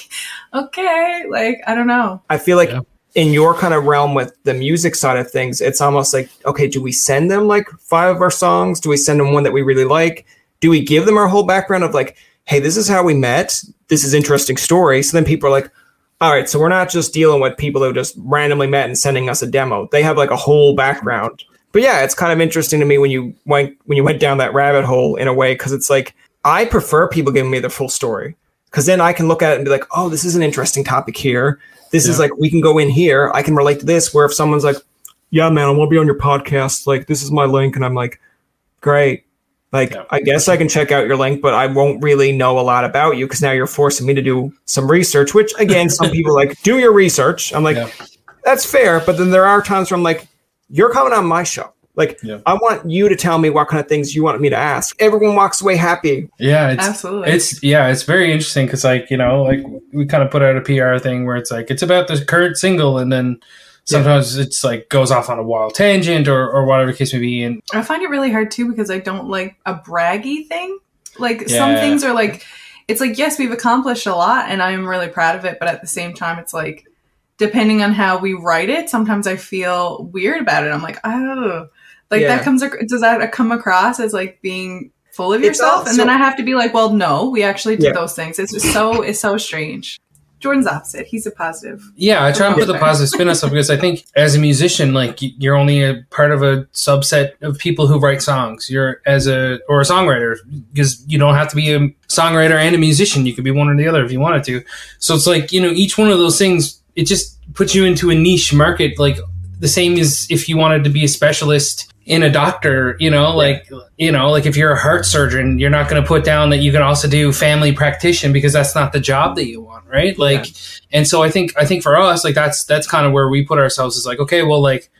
S2: okay, like I don't know.
S3: I feel like
S1: Yeah.
S3: in your kind of realm with the music side of things, it's almost like, okay, do we send them like five of our songs? Do we send them one that we really like? Do we give them our whole background of like, hey, this is how we met. This is interesting story. So then people are like, all right, so we're not just dealing with people who just randomly met and sending us a demo. They have like a whole background. But yeah, it's kind of interesting to me when you went when you went down that rabbit hole in a way because it's like I prefer people giving me the full story because then I can look at it and be like, oh, this is an interesting topic here. This is like we can go in here. I can relate to this. Where if someone's like, yeah, man, I want to be on your podcast. Like this is my link, and I'm like, great. Like
S1: Yeah.
S3: I guess I can check out your link, but I won't really know a lot about you because now you're forcing me to do some research. Which again, some people like do your research. I'm like,
S1: Yeah.
S3: that's fair. But then there are times where I'm like, you're coming on my show. Like
S1: Yeah.
S3: I want you to tell me what kind of things you want me to ask. Everyone walks away happy.
S1: Yeah, it's
S2: Absolutely.
S1: it's yeah, it's very interesting because like you know, like we kind of put out a PR thing where it's like it's about the current single, and then sometimes it's like goes off on a wild tangent or or whatever case may be, and
S2: I find it really hard too because I don't like a braggy thing. Like some things are like, it's like yes, we've accomplished a lot, and I'm really proud of it, but at the same time, it's like. depending on how we write it, sometimes I feel weird about it. I'm like, oh, like
S3: Yeah.
S2: that comes, does that come across as like being full of yourself? and then I have to be like, well, no, we actually did
S3: Yeah.
S2: those things. It's just so, it's so strange. Jordan's opposite. He's a positive.
S1: Yeah, I try and put the positive spin on stuff because I think as a musician, like you're only a part of a subset of people who write songs. You're as a or a songwriter because you don't have to be a songwriter and a musician. You could be one or the other if you wanted to. So it's like you know each one of those things it just puts you into a niche market. Like the same as if you wanted to be a specialist in a doctor. You know, like you know, like if you're a heart surgeon, you're not going to put down that you can also do family practitioner because that's not the job that you want, right? Like and so I think I think for us, like that's that's kind of where we put ourselves is like, okay, well, like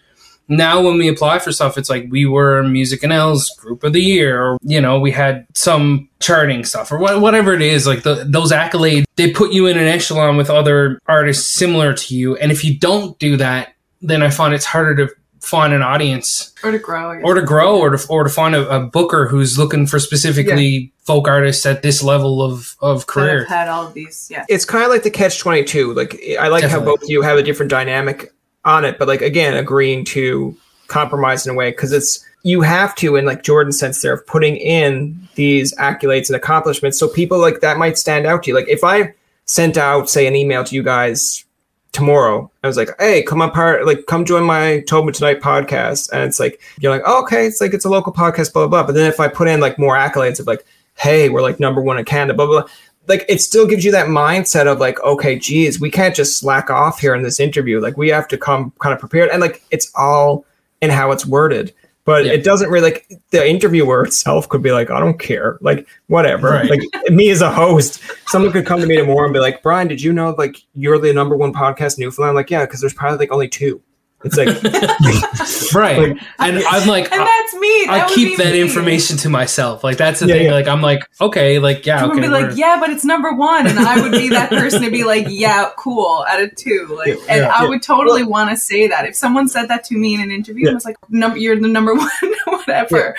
S1: now when we apply for stuff, it's like we were Music NL's Group of the Year, or you know, we had some charting stuff or what, whatever it is. Like the, those accolades, they put you in an echelon with other artists similar to you, and if you don't do that, then I find it's harder to find an audience
S2: Or to grow.
S1: Or to grow or to or to find a, a booker who's looking for specifically folk artists at this level of of
S2: that
S1: career.
S2: have had all of these. Yeah.
S3: it's kind of like the catch 22 like i like
S1: Definitely.
S3: how both of you have a different dynamic on it but like again agreeing to compromise in a way because it's you have to in like jordan's sense there of putting in these accolades and accomplishments so people like that might stand out to you like if i sent out say an email to you guys tomorrow. I was like hey come on part like come join my tobin tonight podcast. And it's like you're like oh, okay it's like it's a local podcast blah blah blah. But then if i put in like more accolades of like hey we're like number one in canada blah blah, blah like it still gives you that mindset of like okay geez we can't just slack off here in this interview. Like we have to come kind of prepared. And like it's all in how it's worded but
S1: Yeah.
S3: it doesn't really like the interviewer itself could be like i don't care like whatever
S1: Right.
S3: like me as a host someone could come to me tomorrow and be like brian did you know like you're the number one podcast in newfoundland i'm like yeah because there's probably like only two it's like
S1: right
S3: Like-
S1: and i'm like
S2: And that's me. That
S1: I keep that
S2: me.
S1: information to myself. Like that's the
S3: Yeah,
S1: thing.
S3: yeah.
S1: Like I'm like, okay, like yeah, okay.
S2: would be like,
S1: we're-
S2: yeah, but it's number one, and I would be that person to be like, yeah, cool, out of two, like, and
S1: Yeah,
S2: I would totally want to say that if someone said that to me in an interview,
S3: Yeah.
S2: and was like, number, you're the number one, whatever.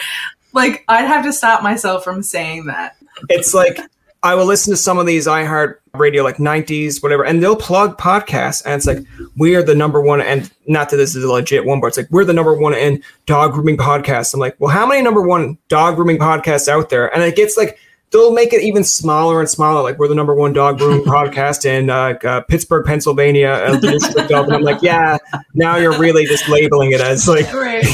S2: Like, I'd have to stop myself from saying that.
S3: it's like I will listen to some of these iHeart radio like 90s, whatever, and they'll plug podcasts, and it's like we are the number one, and not that this is a legit one, but it's like we're the number one in dog grooming podcasts. I'm like, well, how many number one dog grooming podcasts out there? And it gets like they'll make it even smaller and smaller. Like we're the number one dog grooming podcast in uh, uh, Pittsburgh, Pennsylvania, uh, the district of, and I'm like, yeah, now you're really just labeling it as like
S2: Right.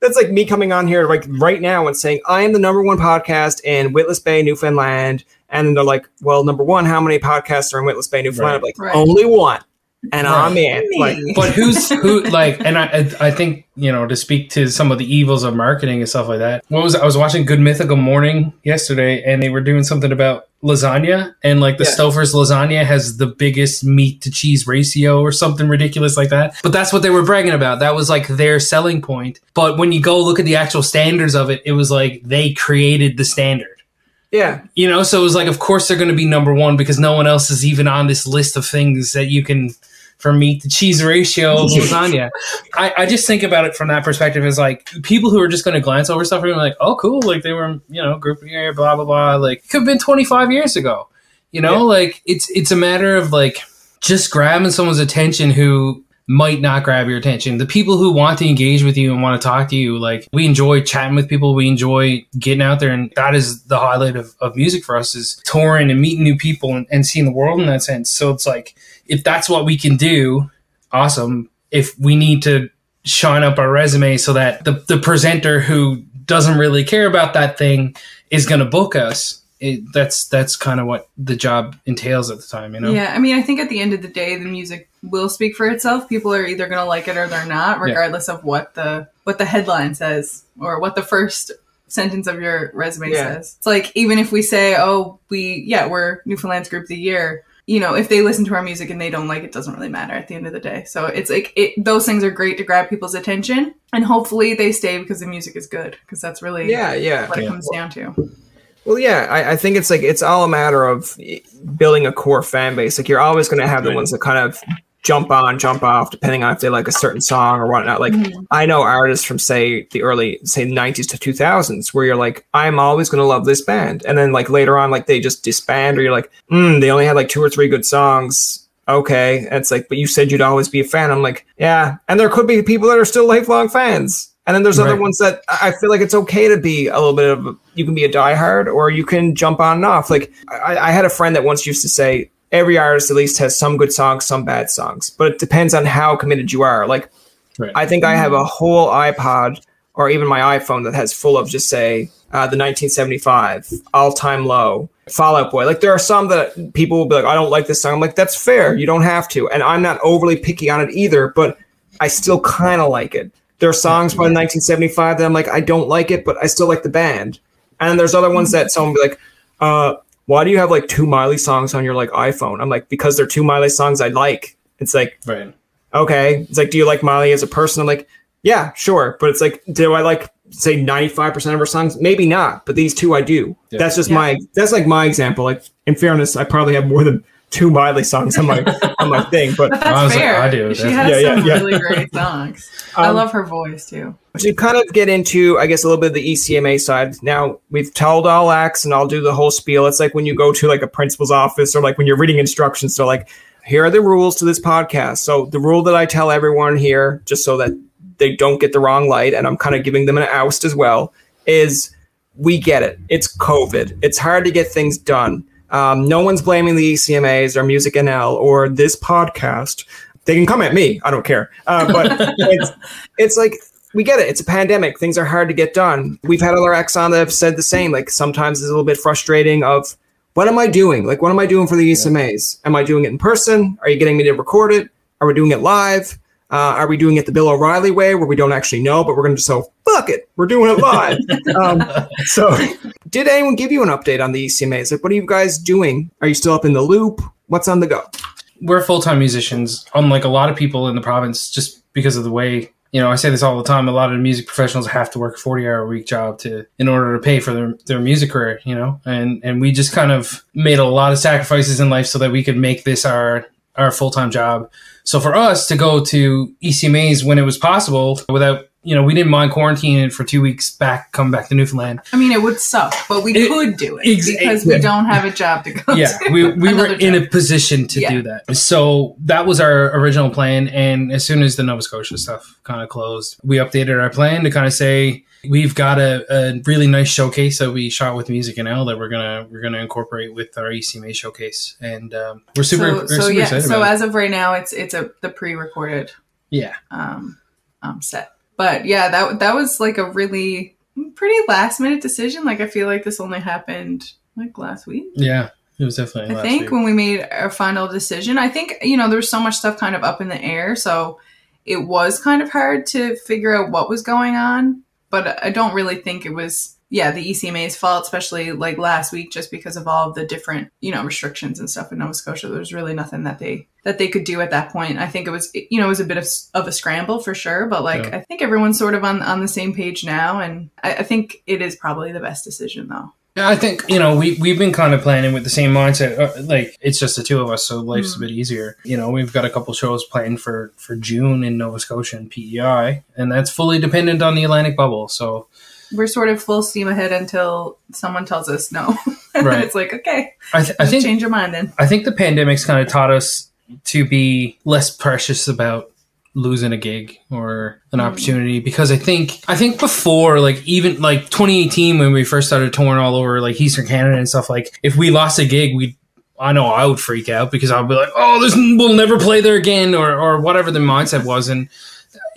S3: That's like me coming on here like right now and saying I am the number one podcast in Witless Bay, Newfoundland. And then they're like, well, number one, how many podcasts are in Witless Bay, Newfoundland? I'm like,
S2: Right.
S3: only one. And
S1: Right.
S3: I'm in. Like,
S1: but who's who? Like, and I, I I think you know to speak to some of the evils of marketing and stuff like that. What was I was watching Good Mythical Morning yesterday, and they were doing something about lasagna, and like the
S3: Yeah.
S1: Stouffer's lasagna has the biggest meat to cheese ratio or something ridiculous like that. But that's what they were bragging about. That was like their selling point. But when you go look at the actual standards of it, it was like they created the standard.
S3: yeah.
S1: You know, so it was like, of course they're going to be number one because no one else is even on this list of things that you can, from meat to cheese ratio of lasagna. I, I just think about it from that perspective as like people who are just going to glance over stuff and be like, oh, cool, like they were, you know, group year, blah blah blah. Like it could have been twenty five years ago. You know,
S3: Yeah.
S1: like it's it's a matter of like just grabbing someone's attention who might not grab your attention. The people who want to engage with you and want to talk to you, like we enjoy chatting with people, we enjoy getting out there, and that is the highlight of, of music for us is touring and meeting new people and, and seeing the world in that sense. So it's like if that's what we can do, awesome. If we need to shine up our resume so that the, the presenter who doesn't really care about that thing is going to book us. It, that's that's kind of what the job entails at the time, you know.
S2: Yeah, I mean, I think at the end of the day, the music will speak for itself. People are either going to like it or they're not, regardless of what the what the headline says or what the first sentence of your resume
S3: Yeah.
S2: says. It's like even if we say, "Oh, we yeah, we're Newfoundland's Group of the Year," you know, if they listen to our music and they don't like it, doesn't really matter at the end of the day. So it's like it, those things are great to grab people's attention, and hopefully they stay because the music is good. Because that's really
S3: Yeah, yeah.
S2: what it
S1: Yeah.
S2: comes down to.
S3: Well, yeah, I, I think it's like it's all a matter of building a core fan base. Like you're always going to have the ones that kind of jump on, jump off, depending on if they like a certain song or whatnot. Like
S2: Mhm.
S3: I know artists from say the early say 90s to 2000s where you're like, I'm always going to love this band, and then like later on, like they just disband, or you're like, mm, they only had like two or three good songs okay. And it's like, but you said you'd always be a fan. I'm like, yeah. And there could be people that are still lifelong fans. And then there's other ones that I I feel like it's okay to be a little bit of, you can be a diehard or you can jump on and off. Like I, I had a friend that once used to say, every artist at least has some good songs, some bad songs, but it depends on how committed you are. Like
S1: Right.
S3: I think I have a whole iPod or even my iPhone that has full of just say uh, the 1975 all time low Fall Out Boy. Like there are some that people will be like, I don't like this song. I'm like, that's fair. You don't have to. And I'm not overly picky on it either, but I still kind of like it. There are songs by 1975 that I'm like, I don't like it, but I still like the band. And there's other ones that someone will be like, uh, why do you have like two Miley songs on your like iPhone? I'm like, because they're two Miley songs I like. It's like,
S1: right.
S3: okay. It's like, do you like Miley as a person? I'm like, yeah, sure. But it's like, do I like say 95% of her songs? Maybe not, but these two I do.
S1: Yeah.
S3: That's just
S2: Yeah.
S3: my that's like my example. Like in fairness, I probably have more than two Miley songs on my on my thing. But
S2: But that's
S1: Honestly,
S2: fair.
S1: I do,
S2: She has
S3: Yeah, yeah,
S2: some
S3: yeah.
S2: really great songs. I
S3: Um,
S2: love her voice too.
S3: to kind of get into, I guess, a little bit of the ECMA side. Now we've told all acts, and I'll do the whole spiel. It's like when you go to like a principal's office, or like when you're reading instructions. So like, here are the rules to this podcast. So the rule that I tell everyone here, just so that they don't get the wrong light, and I'm kind of giving them an oust as well, is we get it. It's COVID. It's hard to get things done. Um, no one's blaming the ECMAs or Music NL or this podcast. They can come at me. I don't care. Uh, but it's, it's like we get it. It's a pandemic. Things are hard to get done. We've had other acts on that have said the same. Like sometimes it's a little bit frustrating. Of what am I doing? Like what am I doing for the ECMAs? Am I doing it in person? Are you getting me to record it? Are we doing it live? Uh, are we doing it the Bill O'Reilly way, where we don't actually know, but we're going to just so fuck it, we're doing it live? um, so, did anyone give you an update on the ECMAs? Like, what are you guys doing? Are you still up in the loop? What's on the go?
S1: we're full time musicians, unlike a lot of people in the province, just because of the way. You know, I say this all the time. A lot of music professionals have to work a forty-hour a week job to, in order to pay for their, their music career. You know, and and we just kind of made a lot of sacrifices in life so that we could make this our our full time job. So for us to go to ECMAs when it was possible, without you know, we didn't mind quarantining for two weeks back, come back to Newfoundland.
S2: I mean, it would suck, but we
S1: It-
S2: could do it
S1: ex-
S2: because
S1: yeah.
S2: we don't have a job to go
S1: yeah
S2: to.
S1: we, we were
S2: Another
S1: in a position to
S2: Yeah.
S1: do that so that was our original plan and as soon as the nova scotia stuff kind of closed we updated our plan to kind of say we've got a, a really nice showcase that we shot with Music NL that we're gonna we're gonna incorporate with our ecma showcase and um, we're super,
S2: so,
S1: we're
S2: so
S1: super
S2: yeah.
S1: excited
S2: So
S1: about it.
S2: as of right now, it's it's a the pre-recorded
S1: yeah
S2: um, um, set. But yeah, that that was like a really pretty last minute decision. Like I feel like this only happened like last week.
S1: yeah it was definitely
S2: I
S1: last
S2: think
S1: week.
S2: when we made our final decision, I think you know there was so much stuff kind of up in the air, so it was kind of hard to figure out what was going on. But I don't really think it was yeah the ECMA's fault, especially like last week, just because of all of the different you know restrictions and stuff in Nova Scotia. There was really nothing that they that they could do at that point. I think it was you know it was a bit of, of a scramble for sure, but like
S1: Yeah.
S2: I think everyone's sort of on on the same page now, and I, I think it is probably the best decision though.
S1: Yeah, I think you know we we've been kind of planning with the same mindset. Uh, like it's just the two of us, so life's
S2: Mm.
S1: a bit easier. You know, we've got a couple shows planned for for June in Nova Scotia and PEI, and that's fully dependent on the Atlantic bubble. So
S2: we're sort of full steam ahead until someone tells us no.
S1: Right.
S2: it's like, okay,
S1: I, th- I think
S2: change your mind then.
S1: I think the pandemic's kind of taught us to be less precious about losing a gig or an
S2: Mm.
S1: opportunity because I think I think before like even like 2018 when we first started touring all over like Eastern Canada and stuff like if we lost a gig we I know I would freak out because I'd be like oh this we'll never play there again or or whatever the mindset was and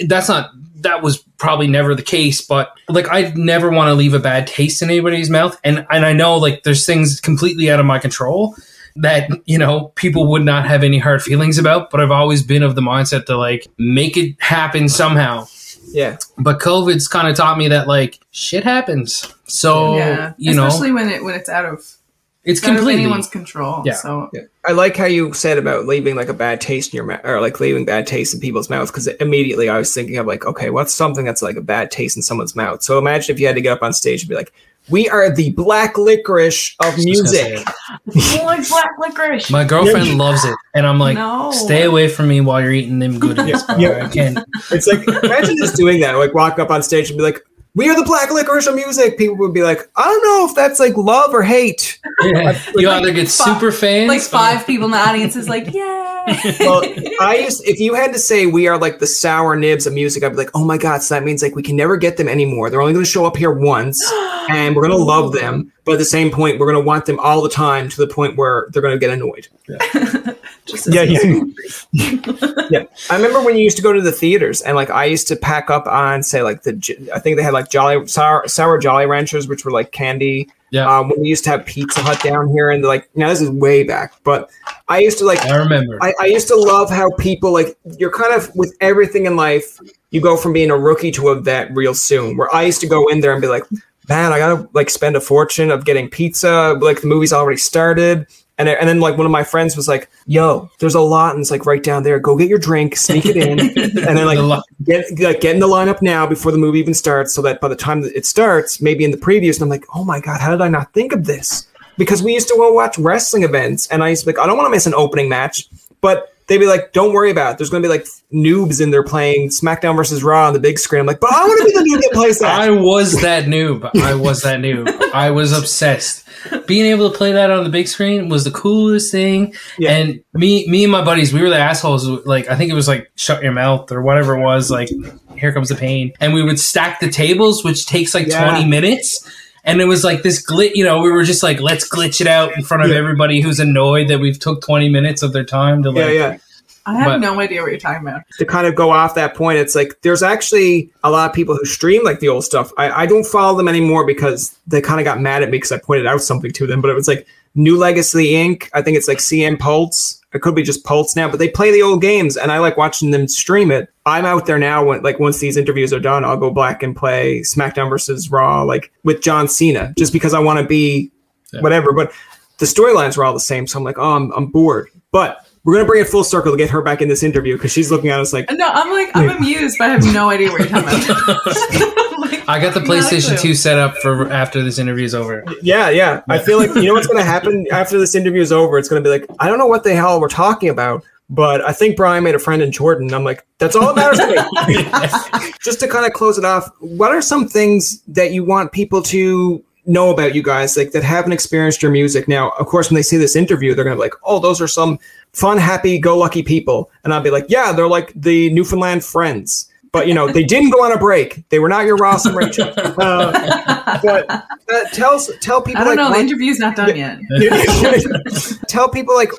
S1: that's not that was probably never the case but like i never want to leave a bad taste in anybody's mouth and and i know like there's things completely out of my control that you know people would not have any hard feelings about but i've always been of the mindset to like make it happen somehow.
S3: Yeah.
S1: but covid's kind of taught me that like shit happens. So
S2: yeah,
S1: you know.
S2: Especially when it when it's out of,
S1: it's completely
S2: anyone's control.
S1: Yeah.
S2: So
S3: Yeah. I like how you said about leaving like a bad taste in your mouth, or like leaving bad taste in people's mouths, because immediately I was thinking of like, okay, what's something that's like a bad taste in someone's mouth? So imagine if you had to get up on stage and be like, "We are the black licorice of
S1: Just gonna say
S3: music."
S2: Like black licorice.
S1: my girlfriend loves it and i'm like
S2: no.
S1: stay away from me while you're eating them goodies
S3: Yeah.
S1: bro.
S3: Yeah.
S1: i can't
S3: It's like imagine just doing that, like walk up on stage and be like, we are the black licorice of music, people would be like, I don't know if that's like love or hate.
S1: Yeah. You either get super fans,
S2: like
S1: or-
S2: five people in the audience is like, yeah.
S3: Well, I used if you had to say we are like the sour nibs of music, I'd be like, oh my god, so that means like we can never get them anymore. They're only going to show up here once, and we're going to love them, but at the same point, we're going to want them all the time to the point where they're going to get annoyed.
S2: Just as
S3: Yeah, yeah. yeah. I remember when you used to go to the theaters, and like I used to pack up on say like the I think they had like Jolly sour, sour Jolly Ranchers, which were like candy.
S1: Yeah.
S3: Um, when we used to have Pizza Hut down here, and like now this is way back, but I used to like
S1: I remember.
S3: I, I used to love how people like you're kind of with everything in life, you go from being a rookie to a vet real soon. Where I used to go in there and be like, man, I gotta like spend a fortune of getting pizza. Like the movie's already started. And, and then like one of my friends was like, "Yo, there's a lot, and it's like right down there. Go get your drink, sneak it in, and then like get like get in the lineup now before the movie even starts, so that by the time that it starts, maybe in the previews, and I'm like, oh my god, how did I not think of this? Because we used to go watch wrestling events, and I used to be like, I don't want to miss an opening match, but they'd be like, don't worry about it. There's going to be like noobs in there playing SmackDown versus Raw on the big screen. I'm like, but I want to be the noob that plays that.
S1: I was that noob. I was that noob. I was obsessed. Being able to play that on the big screen was the coolest thing.
S3: Yeah.
S1: And me, me and my buddies, we were the assholes. Like I think it was like "Shut Your Mouth" or whatever it was. Like "Here Comes the Pain," and we would stack the tables, which takes like
S3: Yeah.
S1: twenty minutes. And it was like this glitch. You know, we were just like, let's glitch it out in front of
S3: Yeah.
S1: everybody who's annoyed that we've took twenty minutes of their time to like.
S3: yeah, yeah.
S2: I have
S1: But-
S2: no idea what you're talking about.
S3: to kind of go off that point, it's like there's actually a lot of people who stream like the old stuff. I, I don't follow them anymore because they kind of got mad at me because I pointed out something to them. But it was like New Legacy Inc. I think it's like CM Pulse. It could be just Pulse now, but they play the old games, and I like watching them stream it. I'm out there now. When like once these interviews are done, I'll go back and play SmackDown versus Raw, like with John Cena, just because I want to be
S1: Yeah.
S3: whatever. But the storylines were all the same, so I'm like, oh, I'm, I'm bored. But we're gonna bring it full circle to get her back in this interview because she's looking at us like,
S2: No, I'm like, I'm amused, but I have no idea what you're talking about. I'm like,
S1: I got the PlayStation
S2: clue.
S1: 2 set up for after this interview is over.
S3: Yeah, yeah. I feel like you know what's going to happen after this interview is over. It's going to be like I don't know what the hell we're talking about, but I think Brian made a friend in Jordan. I'm like, that's all that matters to me. Just to kind of close it off, what are some things that you want people to know about you guys, like that haven't experienced your music? Now, of course, when they see this interview, they're going to be like, oh, those are some fun, happy-go-lucky people, and I'll be like, yeah, they're like the Newfoundland friends. But you know, they didn't go on a break. They were not your Ross and Rachel. Uh, but uh, tell tell people
S2: I don't
S3: like
S2: know. The interview's not done yet.
S3: tell people like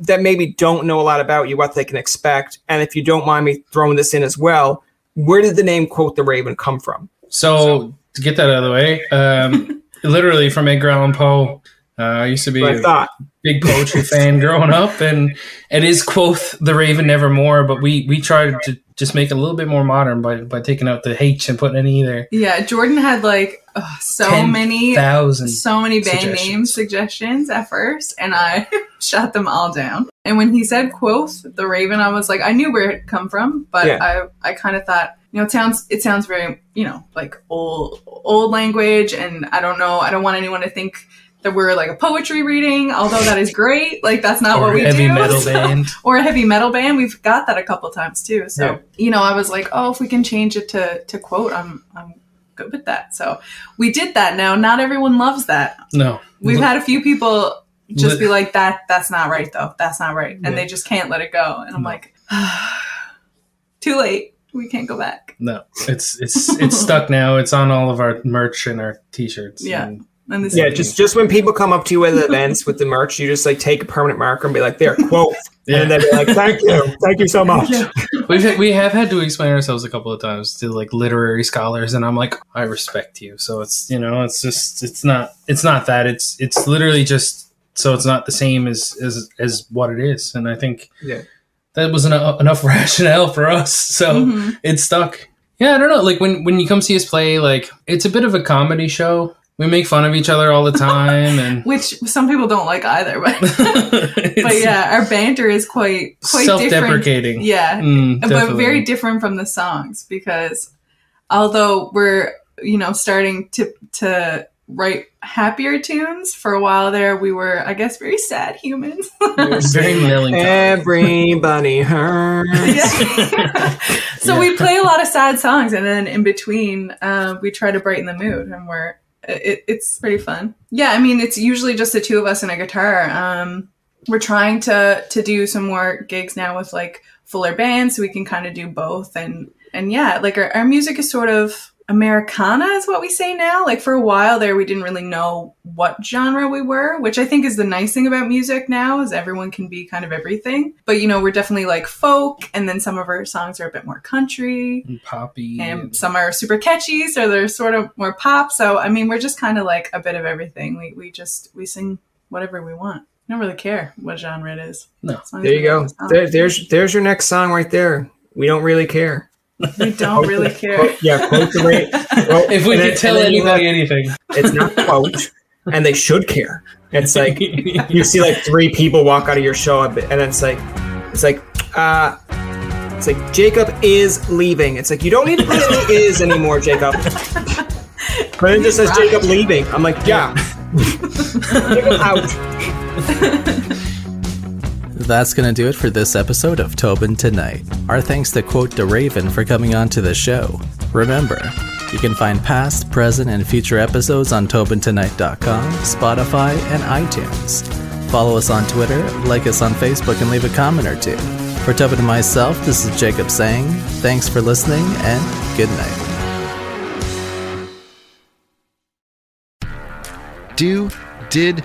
S3: that maybe don't know a lot about you what they can expect and if you don't mind me throwing this in as well where did the name quote the raven come from
S1: So to get that out of the way, um, literally from Edgar Allan Poe. Uh, I used to be
S3: What i
S1: a
S3: thought
S1: big poetry fan growing up, and it is quoth the Raven nevermore. But we we tried to just make it a little bit more modern by by taking out the H and putting an E there.
S2: Yeah, Jordan had like ugh, so
S1: Ten
S2: many,
S1: Thousand.
S2: so many band
S1: suggestions.
S2: name suggestions at first, and I shot them all down. And when he said quoth the Raven, I was like, I knew where it come from, but
S3: Yeah.
S2: I I kind of thought, you know, it sounds it sounds very you know like old old language, and I don't know, I don't want anyone to think. That we're like a poetry reading, although that is great. Like that's not what we
S1: heavy
S2: do.
S1: metal
S2: so-
S1: band.
S2: or a heavy metal band. We've got that a couple times too. So
S3: Yeah.
S2: you know, I was like, oh, if we can change it to to quote, I'm I'm good with that. So we did that. Now, not everyone loves that.
S1: No,
S2: We've had a few people just be like, that that's not right though. That's not right, and
S3: Yeah.
S2: they just can't let it go. And I'm
S1: No.
S2: like, too late. We can't go back.
S1: no. It's it's it's stuck now. It's on all of our merch and our t-shirts.
S2: Yeah.
S1: and-
S2: And this
S3: yeah just just when people come up to you at events with the merch you just like take a permanent marker and be like there quote
S1: Yeah.
S3: and then be like thank you thank you so much
S2: Yeah.
S1: We've had, we have had to explain ourselves a couple of times to like literary scholars, and I'm like, I respect you. So it's you know, it's just it's not it's not that it's it's literally just so it's not the same as as as what it is, and I think
S3: Yeah.
S1: that was enough, enough rationale for us. So
S2: Mhm.
S1: it stuck. Yeah, I don't know. Like when when you come see us play, like it's a bit of a comedy show. We make fun of each other all the time, and
S2: which some people don't like either. But but yeah, our banter is quite quite different.
S1: self-deprecating.
S2: Yeah,
S1: Mm,
S2: but
S1: definitely.
S2: very different from the songs because although we're you know starting to to write happier tunes. For a while there, we were, I guess, very sad humans.
S1: Very melancholy.
S3: Everybody hurts.
S2: Yeah. so we play a lot of sad songs, and then in between, uh, we try to brighten the mood, and we're it, it's pretty fun. Yeah, I mean, it's usually just the two of us and a guitar. Um, we're trying to to do some more gigs now with like fuller bands, so we can kind of do both. And and yeah, like our, our music is sort of Americana is what we say now. Like for a while there, we didn't really know what genre we were, which I think is the nice thing about music now is everyone can be kind of everything. But you know, we're definitely like folk, and then some of our songs are a bit more country,
S1: and poppy.
S2: and some are super catchy, so they're sort of more pop. So I mean, we're just kind of like a bit of everything. We we just we sing whatever we want. I don't really care what genre it is.
S1: No.
S2: As long as
S3: There you go.
S2: the.
S3: There, there's there's your next song right there. We don't really care.
S2: We don't really care.
S3: Quote- yeah, quote the rate. Quote-
S1: if we
S3: and
S1: could
S3: then-
S1: tell
S3: and then you
S1: anybody
S3: have-
S1: anything,
S3: it's not quote, and they should care. It's like you see like three people walk out of your show, and then it's like it's like uh it's like Jacob is leaving. It's like you don't need to put in the is anymore, Jacob. But it just says
S2: Right.
S3: Jacob leaving. I'm like, yeah. Jacob out.
S4: That's going to do it for this episode of Tobin Tonight. Our thanks to Quote the Raven for coming on to the show. Remember, you can find past, present, and future episodes on TobinTonight.com, Spotify, and iTunes. Follow us on Twitter, like us on Facebook, and leave a comment or two. For Tobin and myself, this is Jacob saying thanks for listening and good night.
S5: Do, Did,